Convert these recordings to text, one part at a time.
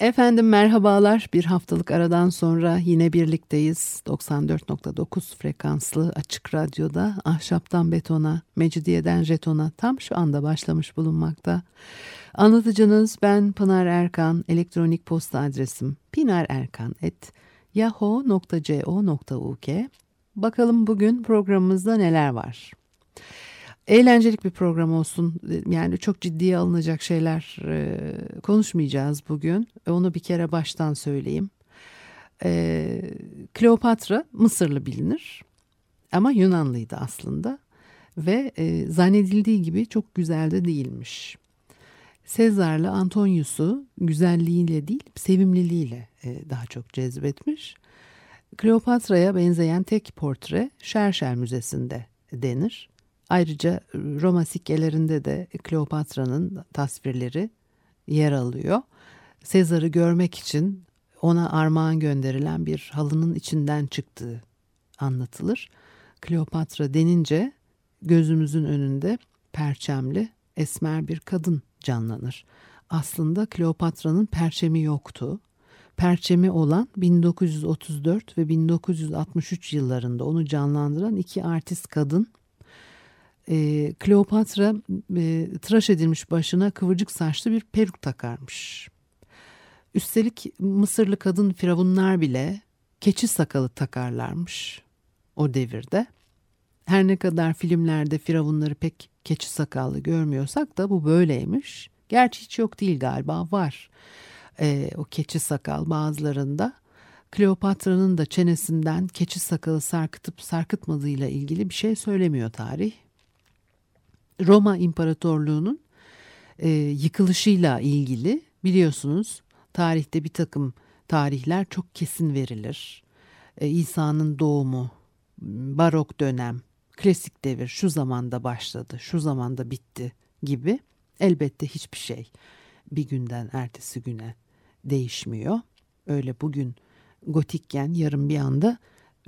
Efendim merhabalar. Bir haftalık aradan sonra yine birlikteyiz. 94.9 frekanslı açık radyoda ahşaptan betona, mecidiyeden jetona tam şu anda başlamış bulunmakta. Anlatıcınız ben Pınar Erkan. Elektronik posta adresim pinarerkan.yahoo.co.uk Bakalım bugün programımızda neler var. Eğlencelik bir program olsun. Yani çok ciddiye alınacak şeyler e, konuşmayacağız bugün. Onu bir kere baştan söyleyeyim. E, Kleopatra Mısırlı bilinir ama Yunanlıydı aslında ve e, zannedildiği gibi çok güzel de değilmiş. Sezar'la Antonius'u güzelliğiyle değil sevimliliğiyle daha çok cezbetmiş. Kleopatra'ya benzeyen tek portre Şerşel Müzesi'nde denir. Ayrıca Roma sikkelerinde de Kleopatra'nın tasvirleri yer alıyor. Sezar'ı görmek için ona armağan gönderilen bir halının içinden çıktığı anlatılır. Kleopatra denince gözümüzün önünde perçemli esmer bir kadın canlanır. Aslında Kleopatra'nın perçemi yoktu. Perçemi olan 1934 ve 1963 yıllarında onu canlandıran iki artist kadın e, Kleopatra e, tıraş edilmiş başına kıvırcık saçlı bir peruk takarmış. Üstelik Mısırlı kadın firavunlar bile keçi sakalı takarlarmış o devirde. Her ne kadar filmlerde firavunları pek keçi sakallı görmüyorsak da bu böyleymiş. Gerçi hiç yok değil galiba var e, o keçi sakal bazılarında. Kleopatra'nın da çenesinden keçi sakalı sarkıtıp sarkıtmadığıyla ilgili bir şey söylemiyor tarih. Roma İmparatorluğu'nun e, yıkılışıyla ilgili biliyorsunuz tarihte bir takım tarihler çok kesin verilir. E, İsa'nın doğumu, barok dönem, klasik devir şu zamanda başladı, şu zamanda bitti gibi elbette hiçbir şey bir günden ertesi güne değişmiyor. Öyle bugün gotikken yarın bir anda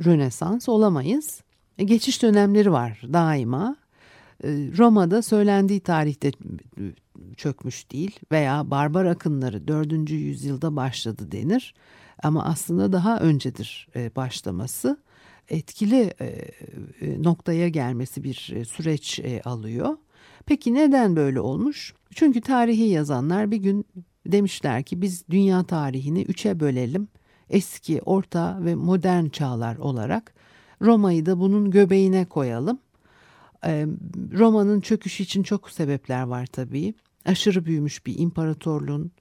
Rönesans olamayız. E, geçiş dönemleri var daima Roma'da söylendiği tarihte çökmüş değil veya barbar akınları 4. yüzyılda başladı denir. Ama aslında daha öncedir e, başlaması. Etkili e, e, noktaya gelmesi bir süreç alıyor. Peki neden böyle olmuş? Çünkü tarihi yazanlar bir gün demişler ki biz dünya tarihini üçe bölelim. Eski, orta ve modern çağlar olarak Roma'yı da bunun göbeğine koyalım. Roma'nın çöküşü için çok sebepler var tabii. Aşırı büyümüş bir imparatorluğun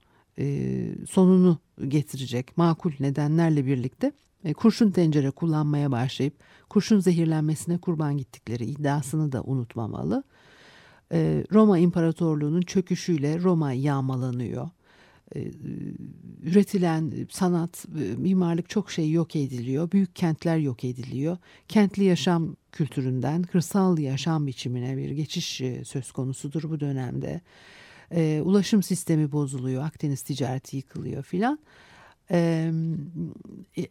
sonunu getirecek makul nedenlerle birlikte kurşun tencere kullanmaya başlayıp kurşun zehirlenmesine kurban gittikleri iddiasını da unutmamalı. Roma İmparatorluğu'nun çöküşüyle Roma yağmalanıyor. Üretilen sanat, mimarlık çok şey yok ediliyor. Büyük kentler yok ediliyor. Kentli yaşam kültüründen kırsal yaşam biçimine bir geçiş e, söz konusudur bu dönemde. E, ulaşım sistemi bozuluyor, Akdeniz ticareti yıkılıyor filan. E, e,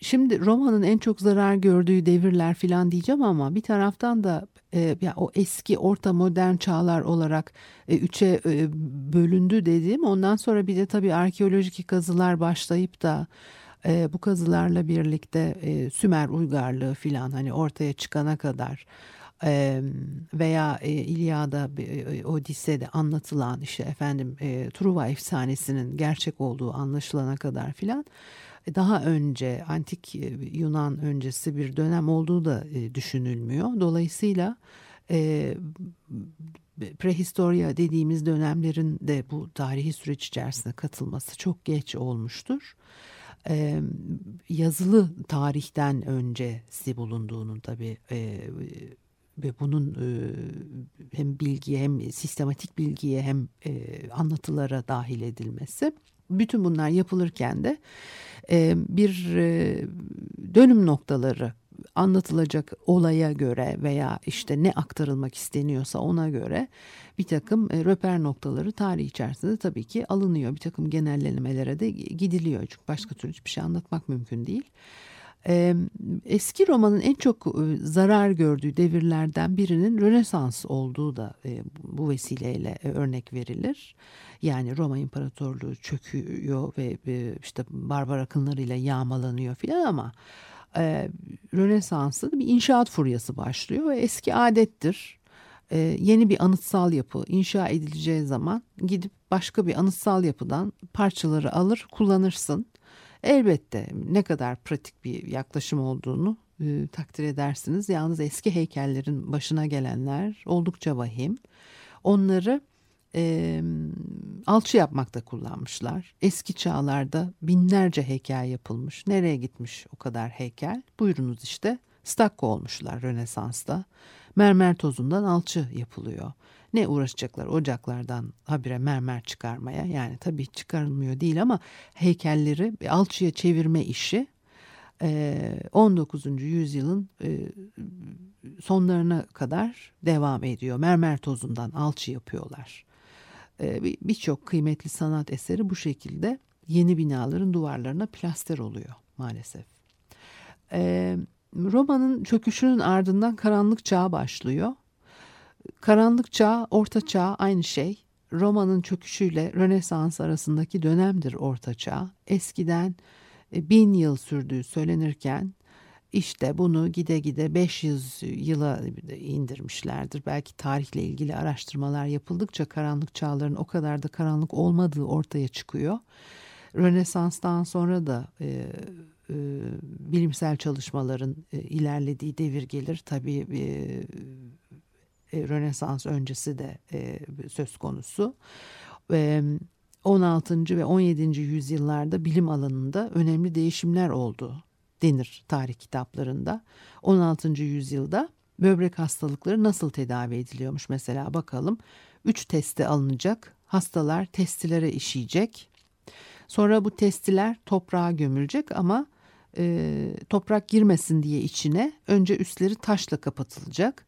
şimdi Roma'nın en çok zarar gördüğü devirler filan diyeceğim ama bir taraftan da e, ya o eski orta modern çağlar olarak e, üçe e, bölündü dediğim ondan sonra bir de tabii arkeolojik kazılar başlayıp da e, bu kazılarla birlikte e, Sümer uygarlığı filan hani ortaya çıkana kadar e, veya e, İlyada, e, Odise'de anlatılan işte efendim e, Truva efsanesinin gerçek olduğu anlaşılana kadar filan daha önce antik Yunan öncesi bir dönem olduğu da e, düşünülmüyor. Dolayısıyla e, prehistorya dediğimiz dönemlerin de bu tarihi süreç içerisinde katılması çok geç olmuştur e, yazılı tarihten öncesi bulunduğunun tabii e, ve bunun e, hem bilgiye hem sistematik bilgiye hem e, anlatılara dahil edilmesi. Bütün bunlar yapılırken de e, bir e, dönüm noktaları anlatılacak olaya göre veya işte ne aktarılmak isteniyorsa ona göre bir takım e, röper noktaları tarih içerisinde tabii ki alınıyor. Bir takım genellemelere de gidiliyor çünkü başka türlü hiçbir şey anlatmak mümkün değil. Eski romanın en çok e, zarar gördüğü devirlerden birinin Rönesans olduğu da e, bu vesileyle e, örnek verilir. Yani Roma İmparatorluğu çöküyor ve e, işte barbar akınlarıyla yağmalanıyor filan ama Rönesans'ta bir inşaat furyası başlıyor ve eski adettir. Yeni bir anıtsal yapı inşa edileceği zaman gidip başka bir anıtsal yapıdan parçaları alır kullanırsın. Elbette ne kadar pratik bir yaklaşım olduğunu e, takdir edersiniz. Yalnız eski heykellerin başına gelenler oldukça vahim. Onları e, alçı yapmakta kullanmışlar. Eski çağlarda binlerce heykel yapılmış. Nereye gitmiş o kadar heykel? Buyurunuz işte stakko olmuşlar Rönesans'ta. Mermer tozundan alçı yapılıyor. Ne uğraşacaklar ocaklardan habire mermer çıkarmaya yani tabii çıkarılmıyor değil ama heykelleri alçıya çevirme işi 19. yüzyılın sonlarına kadar devam ediyor. Mermer tozundan alçı yapıyorlar. Birçok kıymetli sanat eseri bu şekilde yeni binaların duvarlarına plaster oluyor maalesef. Roma'nın çöküşünün ardından karanlık çağ başlıyor. Karanlık çağ, orta çağ aynı şey. Roma'nın çöküşüyle Rönesans arasındaki dönemdir orta çağ. Eskiden e, bin yıl sürdüğü söylenirken işte bunu gide gide 500 yıla indirmişlerdir. Belki tarihle ilgili araştırmalar yapıldıkça karanlık çağların o kadar da karanlık olmadığı ortaya çıkıyor. Rönesans'tan sonra da e, e, bilimsel çalışmaların e, ilerlediği devir gelir. Tabii e, e, Rönesans öncesi de e, söz konusu. E, 16. ve 17. yüzyıllarda bilim alanında önemli değişimler oldu denir tarih kitaplarında. 16. yüzyılda böbrek hastalıkları nasıl tedavi ediliyormuş mesela bakalım. 3 testi alınacak. Hastalar testilere işeyecek. Sonra bu testiler toprağa gömülecek ama e, toprak girmesin diye içine önce üstleri taşla kapatılacak.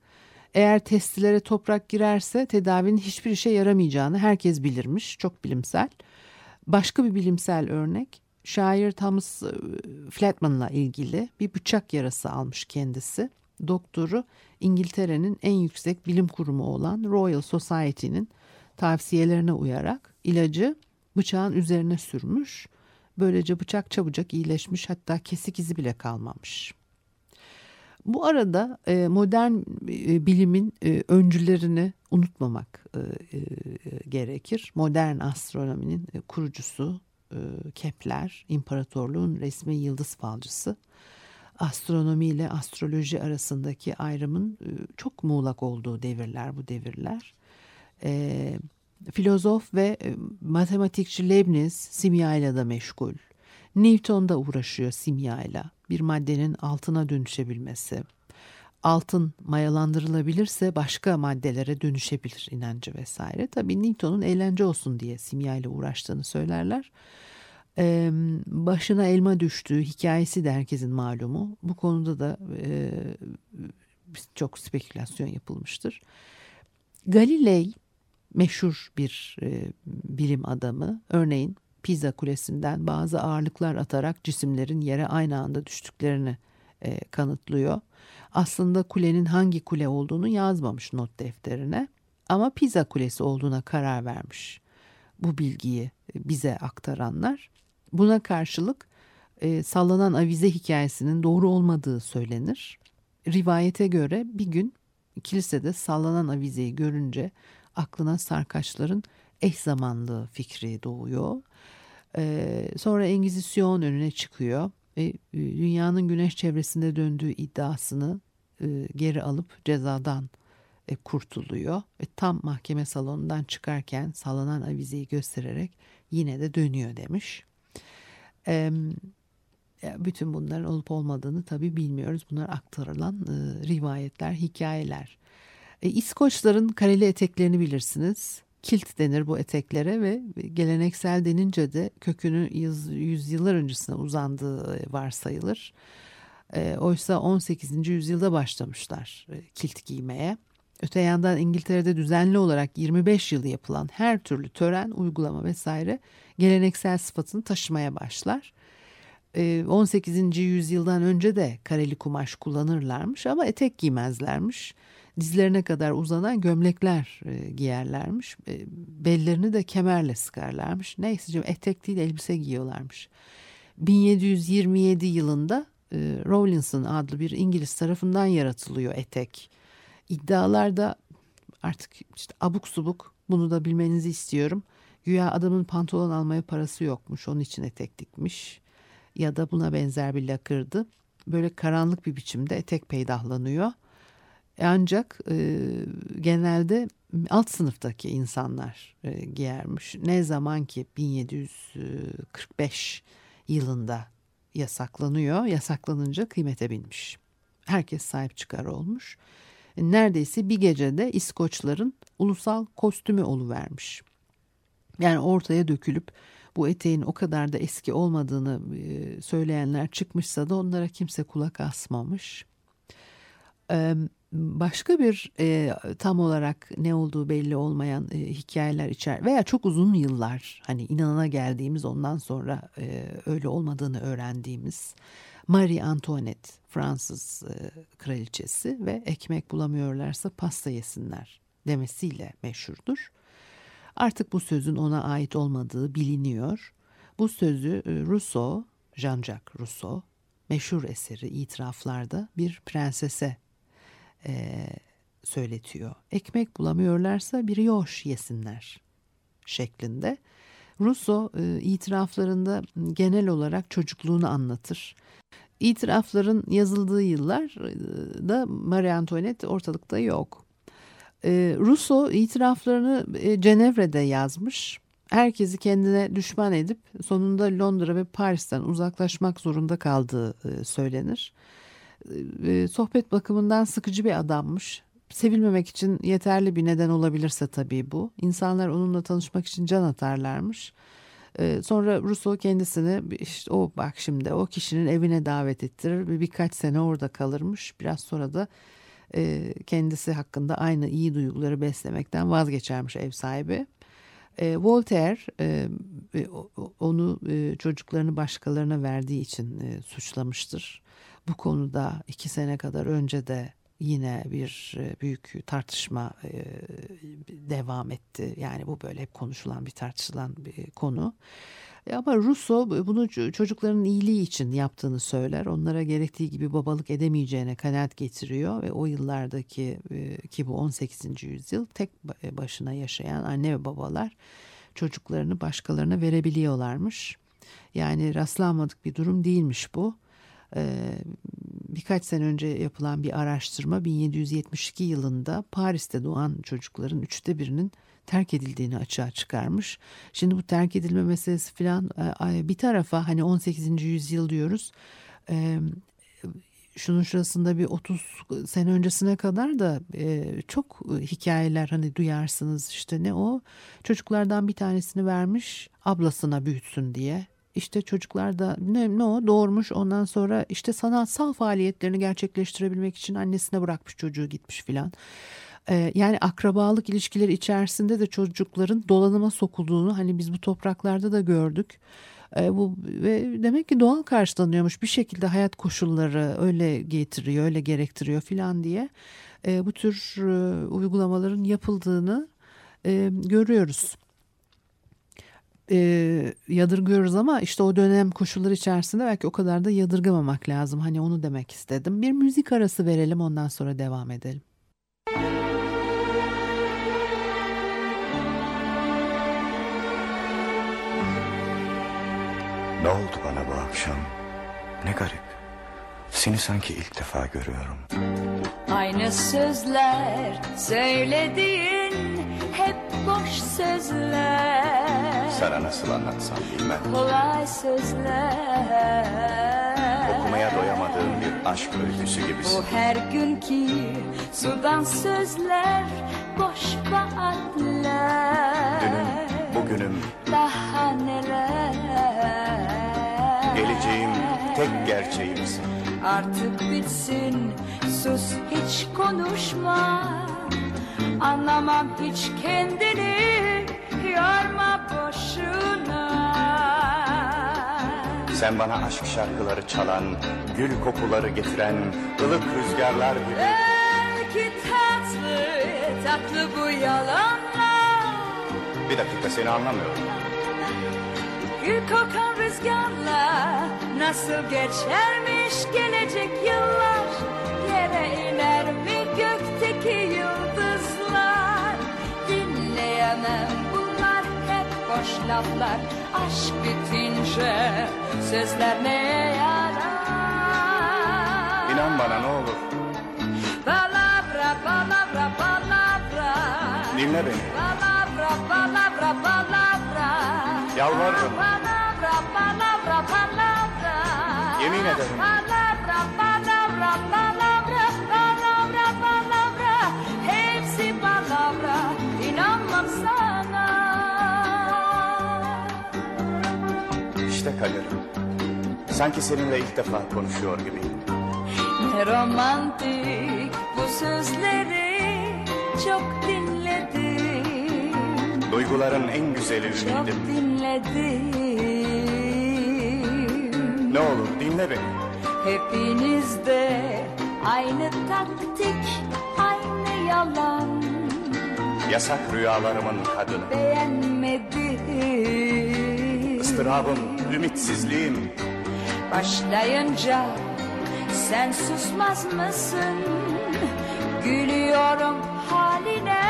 Eğer testilere toprak girerse tedavinin hiçbir işe yaramayacağını herkes bilirmiş. Çok bilimsel. Başka bir bilimsel örnek şair Thomas e, Flatman'la ilgili bir bıçak yarası almış kendisi. Doktoru İngiltere'nin en yüksek bilim kurumu olan Royal Society'nin tavsiyelerine uyarak ilacı bıçağın üzerine sürmüş. Böylece bıçak çabucak iyileşmiş hatta kesik izi bile kalmamış. Bu arada e, modern e, bilimin e, öncülerini unutmamak gerekir. Modern astronominin kurucusu Kepler, imparatorluğun resmi yıldız falcısı. Astronomi ile astroloji arasındaki ayrımın çok muğlak olduğu devirler bu devirler. Filozof ve matematikçi Leibniz simya ile de meşgul. Newton da uğraşıyor simyayla. Bir maddenin altına dönüşebilmesi. Altın mayalandırılabilirse başka maddelere dönüşebilir inancı vesaire. Tabii Newton'un eğlence olsun diye simyayla uğraştığını söylerler. Ee, başına elma düştüğü hikayesi de herkesin malumu. Bu konuda da e, çok spekülasyon yapılmıştır. Galilei meşhur bir e, bilim adamı. Örneğin Pisa Kulesi'nden bazı ağırlıklar atarak cisimlerin yere aynı anda düştüklerini e, kanıtlıyor. Aslında kulenin hangi kule olduğunu yazmamış not defterine ama Pisa Kulesi olduğuna karar vermiş. Bu bilgiyi bize aktaranlar. Buna karşılık e, sallanan avize hikayesinin doğru olmadığı söylenir. Rivayete göre bir gün kilisede sallanan avizeyi görünce aklına sarkaçların eş zamanlı fikri doğuyor. Ee, sonra Engizisyon önüne çıkıyor ve e, dünyanın güneş çevresinde döndüğü iddiasını e, geri alıp cezadan e, kurtuluyor. Ve tam mahkeme salonundan çıkarken sallanan avizeyi göstererek yine de dönüyor demiş. Bütün bunların olup olmadığını tabii bilmiyoruz. Bunlar aktarılan rivayetler, hikayeler. İskoçların kareli eteklerini bilirsiniz. Kilt denir bu eteklere ve geleneksel denince de kökünü yüz, yüzyıllar öncesine uzandığı varsayılır. E, oysa 18. yüzyılda başlamışlar e, kilt giymeye. Öte yandan İngiltere'de düzenli olarak 25 yıl yapılan her türlü tören, uygulama vesaire geleneksel sıfatını taşımaya başlar. 18. Ee, yüzyıldan önce de kareli kumaş kullanırlarmış ama etek giymezlermiş. Dizlerine kadar uzanan gömlekler e, giyerlermiş. E, bellerini de kemerle sıkarlarmış. Neyse canım etek değil elbise giyiyorlarmış. 1727 yılında e, Rawlinson adlı bir İngiliz tarafından yaratılıyor etek. İddialarda artık işte abuk subuk bunu da bilmenizi istiyorum. Güya adamın pantolon almaya parası yokmuş onun için etek dikmiş ya da buna benzer bir lakırdı. Böyle karanlık bir biçimde etek peydahlanıyor. Ancak e, genelde alt sınıftaki insanlar e, giyermiş. Ne zaman ki 1745 yılında yasaklanıyor. Yasaklanınca kıymete binmiş. Herkes sahip çıkar olmuş. Neredeyse bir gecede İskoçların ulusal kostümü oluvermiş. Yani ortaya dökülüp bu eteğin o kadar da eski olmadığını e, söyleyenler çıkmışsa da onlara kimse kulak asmamış. Başka bir e, tam olarak ne olduğu belli olmayan e, hikayeler içer veya çok uzun yıllar hani inanana geldiğimiz ondan sonra öyle olmadığını öğrendiğimiz Marie Antoinette Fransız kraliçesi ve ekmek bulamıyorlarsa pasta yesinler demesiyle meşhurdur. Artık bu sözün ona ait olmadığı biliniyor. Bu sözü e, Rousseau, Jean-Jacques Rousseau meşhur eseri itiraflarda bir prensese e, söyletiyor. Ekmek bulamıyorlarsa bir yoş yesinler şeklinde. Rousseau e, itiraflarında genel olarak çocukluğunu anlatır. İtirafların yazıldığı yıllar e, Marie Antoinette ortalıkta yok. E, Rousseau itiraflarını e, Cenevre'de yazmış. Herkesi kendine düşman edip sonunda Londra ve Paris'ten uzaklaşmak zorunda kaldığı e, söylenir. E, sohbet bakımından sıkıcı bir adammış. Sevilmemek için yeterli bir neden olabilirse tabii bu. İnsanlar onunla tanışmak için can atarlarmış. E, sonra Rousseau kendisini işte o bak şimdi o kişinin evine davet ettirir ve birkaç sene orada kalırmış. Biraz sonra da e, kendisi hakkında aynı iyi duyguları beslemekten vazgeçermiş ev sahibi. Voltaire onu çocuklarını başkalarına verdiği için suçlamıştır. Bu konuda iki sene kadar önce de yine bir e, büyük tartışma e, devam etti. Yani bu böyle hep konuşulan bir tartışılan bir konu. E, ama Russo bunu çocukların iyiliği için yaptığını söyler. Onlara gerektiği gibi babalık edemeyeceğine kanaat getiriyor ve o yıllardaki ki bu 18. yüzyıl tek başına yaşayan anne ve babalar çocuklarını başkalarına verebiliyorlarmış. Yani rastlanmadık bir durum değilmiş bu. Birkaç sene önce yapılan bir araştırma 1772 yılında Paris'te doğan çocukların üçte birinin terk edildiğini açığa çıkarmış. Şimdi bu terk edilme meselesi falan e, bir tarafa hani 18. yüzyıl diyoruz. E, şunun şurasında bir 30 sene öncesine kadar da e, çok hikayeler hani duyarsınız işte ne o çocuklardan bir tanesini vermiş ablasına büyütsün diye işte çocuklar da ne, ne o doğurmuş ondan sonra işte sanatsal faaliyetlerini gerçekleştirebilmek için annesine bırakmış çocuğu gitmiş filan. Ee, yani akrabalık ilişkileri içerisinde de çocukların dolanıma sokulduğunu hani biz bu topraklarda da gördük. E, bu ve demek ki doğal karşılanıyormuş bir şekilde hayat koşulları öyle getiriyor, öyle gerektiriyor filan diye e, bu tür e, uygulamaların yapıldığını e, görüyoruz. E, yadırgıyoruz ama işte o dönem koşulları içerisinde belki o kadar da yadırgamamak lazım. Hani onu demek istedim. Bir müzik arası verelim ondan sonra devam edelim. Ne oldu bana bu akşam? Ne garip. Seni sanki ilk defa görüyorum. Aynı sözler söylediğin hep boş sözler. Sana nasıl anlatsam bilmem. Kolay sözler. Okumaya doyamadığım bir aşk öyküsü gibisin. Bu her günkü sudan sözler boş vaatler. Dünüm, bugünüm. Daha neler geleceğim, tek gerçeğimsin. Artık bitsin sus hiç konuşma Anlamam hiç kendini yorma Sen bana aşk şarkıları çalan, gül kokuları getiren, ılık rüzgarlar gibi. Belki tatlı tatlı bu yalanlar Bir dakika seni anlamıyorum. Gül kokan rüzgarla nasıl geçermiş gelecek yıllar Yere iner mi gökteki yıldızlar boş laflar Aşk bitince sözler neye yarar? İnan bana ne olur, Palavra, palavra, palavra. Dinle beni. Palavra, palavra, palavra. Yalvarırım. Palavra, palavra, palavra. Yemin ederim. Palavra, palavra, palavra Palavra, Kadir. Sanki seninle ilk defa konuşuyor gibiyim. Ne romantik bu sözleri Çok dinledim Duyguların en güzeli Çok ümidim. dinledim Ne olur dinle beni. Hepinizde aynı taktik, aynı yalan Yasak rüyalarımın kadını. Beğenmedim Istırabım, ümitsizliğim. Başlayınca sen susmaz mısın? Gülüyorum haline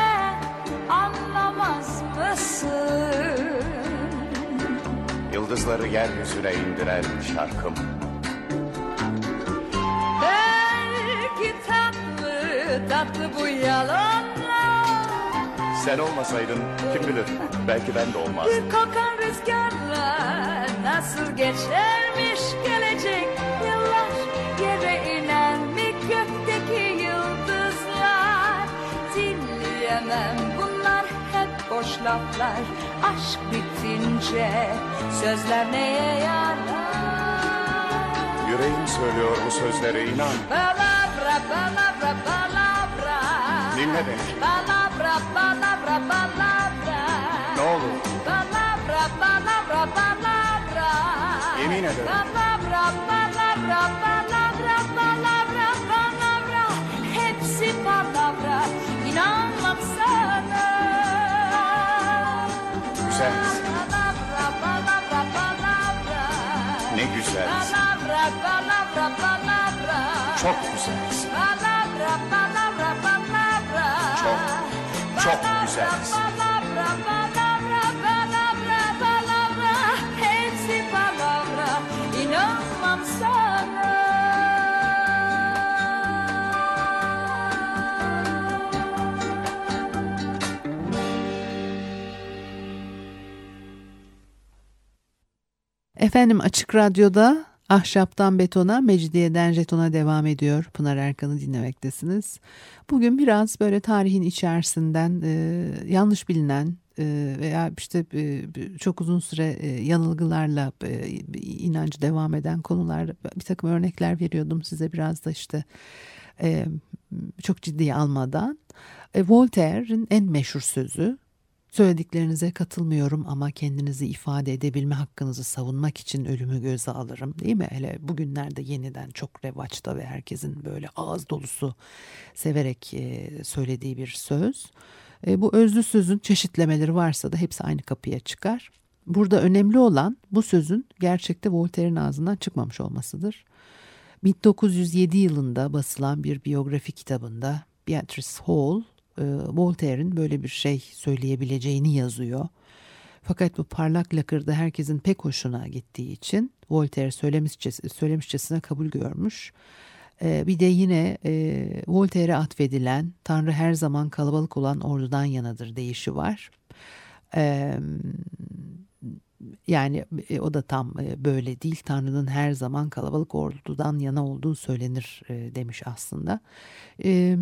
anlamaz mısın? Yıldızları yeryüzüne indiren şarkım. Belki tatlı tatlı bu yalanlar Sen olmasaydın kim bilir? Belki ben de olmazdım. Kokan rüzgarla nasıl geçermiş gelecek? Yıllar Yere inen mi gökteki yıldızlar? Dinleyemem bunlar hep boş laflar. Aşk bitince sözler neye yarar? Yüreğim söylüyor bu sözleri inan. Palavra, palavra, palavra Dinle beni. Palavra, palavra, palavra Ne olur Palavra, palavra, palavra. Yemin ederim. Palavra, palavra, palavra, palavra, palavra. Hepsi palavra. İnanmam sana. Palavra, palavra, palavra. Ne güzelsin. Palavra, palavra, palavra. Çok güzelsin. Palavra, palavra. İnanmam sana. Efendim Açık Radyo'da Ahşaptan Betona, Mecidiyeden Jeton'a devam ediyor. Pınar Erkan'ı dinlemektesiniz. Bugün biraz böyle tarihin içerisinden e, yanlış bilinen e, veya işte e, çok uzun süre e, yanılgılarla e, inancı devam eden konular bir takım örnekler veriyordum size biraz da işte e, çok ciddiye almadan. E, Voltaire'in en meşhur sözü Söylediklerinize katılmıyorum ama kendinizi ifade edebilme hakkınızı savunmak için ölümü göze alırım değil mi? Hele bugünlerde yeniden çok revaçta ve herkesin böyle ağız dolusu severek söylediği bir söz. Bu özlü sözün çeşitlemeleri varsa da hepsi aynı kapıya çıkar. Burada önemli olan bu sözün gerçekte Voltaire'in ağzından çıkmamış olmasıdır. 1907 yılında basılan bir biyografi kitabında Beatrice Hall e, Voltaire'in böyle bir şey söyleyebileceğini yazıyor. Fakat bu parlak lakırda herkesin pek hoşuna gittiği için Voltaire söylemişçesine, söylemişçesine kabul görmüş. E, bir de yine e, Voltaire'e atfedilen Tanrı her zaman kalabalık olan ordudan yanadır deyişi var. Yani o da tam böyle değil. Tanrı'nın her zaman kalabalık ordudan yana olduğu söylenir demiş aslında. E,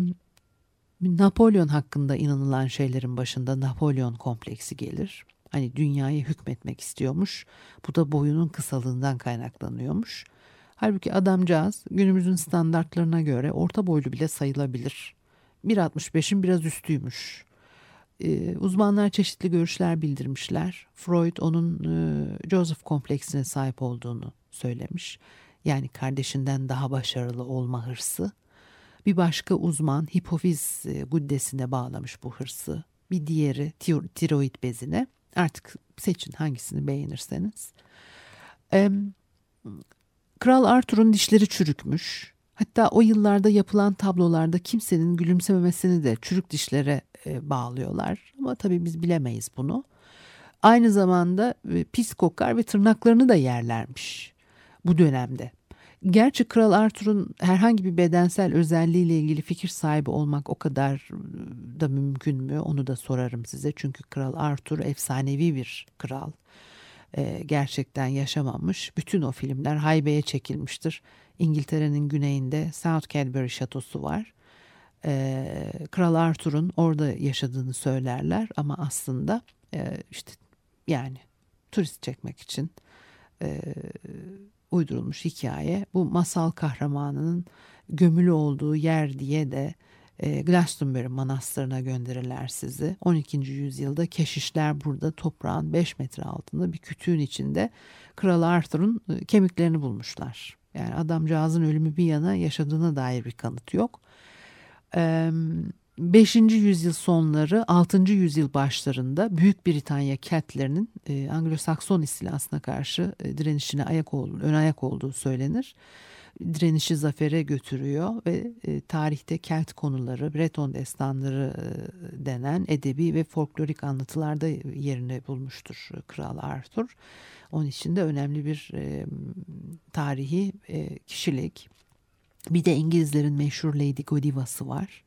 Napolyon hakkında inanılan şeylerin başında Napolyon kompleksi gelir. Hani dünyaya hükmetmek istiyormuş. Bu da boyunun kısalığından kaynaklanıyormuş. Halbuki adamcağız günümüzün standartlarına göre orta boylu bile sayılabilir. 1.65'in biraz üstüymüş. Ee, uzmanlar çeşitli görüşler bildirmişler. Freud onun e, Joseph kompleksine sahip olduğunu söylemiş. Yani kardeşinden daha başarılı olma hırsı. Bir başka uzman hipofiz e, guddesine bağlamış bu hırsı. Bir diğeri tiro- tiroid bezine. Artık seçin hangisini beğenirseniz. Kral Arthur'un dişleri çürükmüş. Hatta o yıllarda yapılan tablolarda kimsenin gülümsememesini de çürük dişlere e, bağlıyorlar. Ama tabii biz bilemeyiz bunu. Aynı zamanda e, pis kokar ve tırnaklarını da yerlermiş bu dönemde. Gerçi Kral Arthur'un herhangi bir bedensel özelliğiyle ilgili fikir sahibi olmak o kadar da mümkün mü onu da sorarım size. Çünkü Kral Arthur efsanevi bir kral. Ee, gerçekten yaşamamış. Bütün o filmler haybeye çekilmiştir. İngiltere'nin güneyinde South Cadbury şatosu var. Ee, Kral Arthur'un orada yaşadığını söylerler ama aslında e, işte yani turist çekmek için e, uydurulmuş hikaye. Bu masal kahramanının gömülü olduğu yer diye de e, Glastonbury Manastırı'na gönderirler sizi. 12. yüzyılda keşişler burada toprağın 5 metre altında bir kütüğün içinde Kral Arthur'un e, kemiklerini bulmuşlar. Yani adamcağızın ölümü bir yana yaşadığına dair bir kanıt yok. E, 5. yüzyıl sonları 6. yüzyıl başlarında Büyük Britanya Keltlerinin e, Anglo-Sakson istilasına karşı e, direnişine ayak olduğu, ön ayak olduğu söylenir. Direnişi zafere götürüyor ve e, tarihte Kelt konuları, Breton destanları e, denen edebi ve folklorik anlatılarda yerini bulmuştur Kral Arthur. Onun için de önemli bir e, tarihi e, kişilik. Bir de İngilizlerin meşhur Lady Godiva'sı var.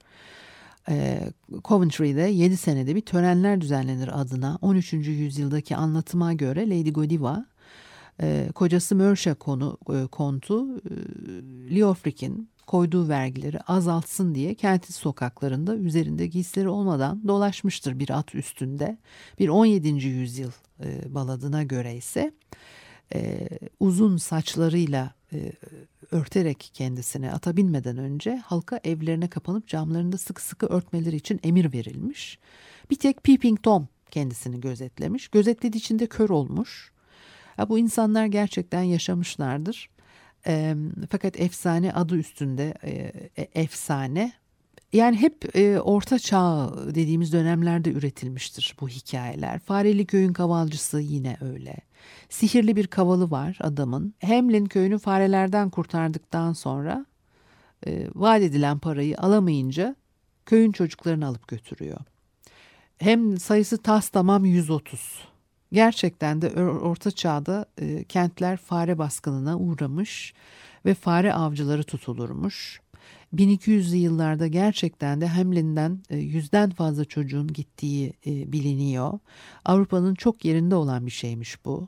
Ee, Coventry'de 7 senede bir törenler düzenlenir adına. 13. yüzyıldaki anlatıma göre Lady Godiva e, kocası Mercia konu, e, kontu e, Leofric'in koyduğu vergileri azaltsın diye kentin sokaklarında üzerinde giysileri olmadan dolaşmıştır bir at üstünde. Bir 17. yüzyıl e, baladına göre ise e, uzun saçlarıyla e, örterek kendisine ata binmeden önce halka evlerine kapanıp camlarında sıkı sıkı örtmeleri için emir verilmiş. Bir tek Peeping Tom kendisini gözetlemiş. Gözetlediği için de kör olmuş. Ya bu insanlar gerçekten yaşamışlardır. E, fakat efsane adı üstünde e, efsane. Yani hep e, orta çağ dediğimiz dönemlerde üretilmiştir bu hikayeler. Fareli köyün kavalcısı yine öyle. Sihirli bir kavalı var adamın. Hemlin köyünü farelerden kurtardıktan sonra e, vaat edilen parayı alamayınca köyün çocuklarını alıp götürüyor. Hem sayısı tas tamam 130. Gerçekten de orta çağda e, kentler fare baskınına uğramış ve fare avcıları tutulurmuş. 1200'lü yıllarda gerçekten de Hemlin'den e, yüzden fazla çocuğun gittiği e, biliniyor. Avrupa'nın çok yerinde olan bir şeymiş bu.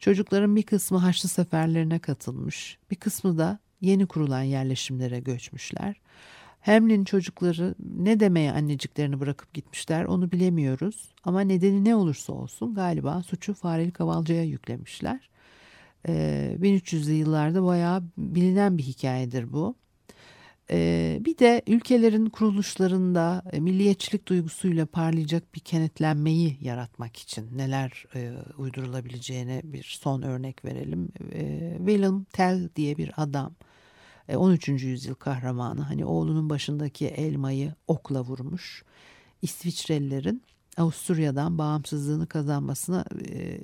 Çocukların bir kısmı Haçlı seferlerine katılmış, bir kısmı da yeni kurulan yerleşimlere göçmüşler. Hemlin çocukları ne demeye anneciklerini bırakıp gitmişler onu bilemiyoruz. Ama nedeni ne olursa olsun galiba suçu fareli kavalcıya yüklemişler. Ee, 1300'lü yıllarda bayağı bilinen bir hikayedir bu. Ee, bir de ülkelerin kuruluşlarında e, milliyetçilik duygusuyla parlayacak bir kenetlenmeyi yaratmak için neler e, uydurulabileceğine bir son örnek verelim. E, William Tell diye bir adam 13. yüzyıl kahramanı hani oğlunun başındaki elmayı okla vurmuş. İsviçrelilerin Avusturya'dan bağımsızlığını kazanmasına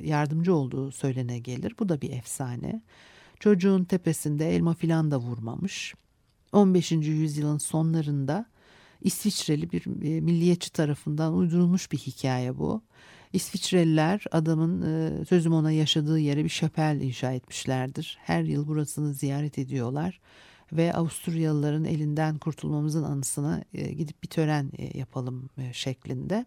yardımcı olduğu söylene gelir. Bu da bir efsane. Çocuğun tepesinde elma filan da vurmamış. 15. yüzyılın sonlarında İsviçreli bir e, milliyetçi tarafından uydurulmuş bir hikaye bu. İsviçreliler adamın e, sözüm ona yaşadığı yere bir şapel inşa etmişlerdir. Her yıl burasını ziyaret ediyorlar ve Avusturyalıların elinden kurtulmamızın anısına e, gidip bir tören yapalım şeklinde.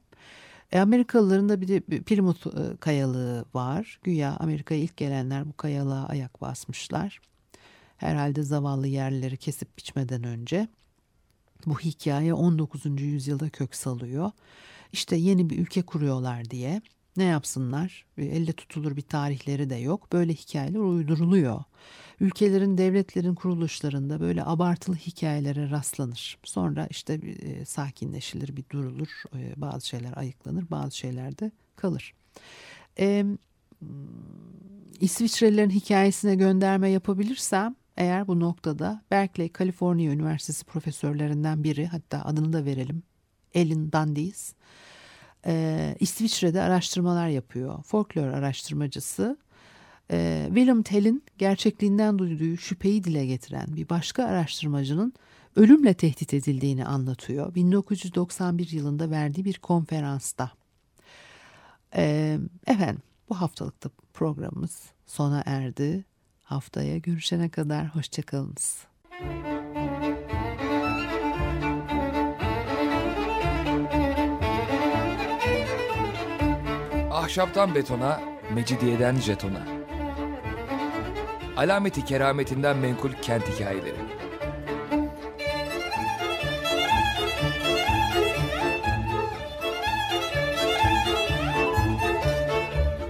Amerikalıların da bir de Plymouth kayalığı var. Güya Amerika'ya ilk gelenler bu kayalığa ayak basmışlar herhalde zavallı yerleri kesip biçmeden önce bu hikaye 19. yüzyılda kök salıyor. İşte yeni bir ülke kuruyorlar diye Ne yapsınlar? E, Elle tutulur bir tarihleri de yok. Böyle hikayeler uyduruluyor. Ülkelerin, devletlerin kuruluşlarında böyle abartılı hikayelere rastlanır. Sonra işte e, sakinleşilir, bir durulur. E, bazı şeyler ayıklanır, bazı şeyler de kalır. E, İsviçrelilerin hikayesine gönderme yapabilirsem eğer bu noktada Berkeley, Kaliforniya Üniversitesi profesörlerinden biri hatta adını da verelim. Ellen Dundies. Ee, İsviçre'de araştırmalar yapıyor. Folklor araştırmacısı. Ee, William Tell'in gerçekliğinden duyduğu şüpheyi dile getiren bir başka araştırmacının ölümle tehdit edildiğini anlatıyor. 1991 yılında verdiği bir konferansta. Ee, efendim bu haftalıkta programımız sona erdi. Haftaya görüşene kadar hoşçakalınız. Ahşaptan betona, mecidiyeden jetona. Alameti kerametinden menkul kent hikayeleri.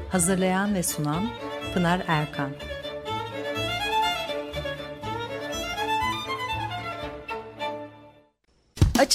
Hazırlayan ve sunan Pınar Erkan.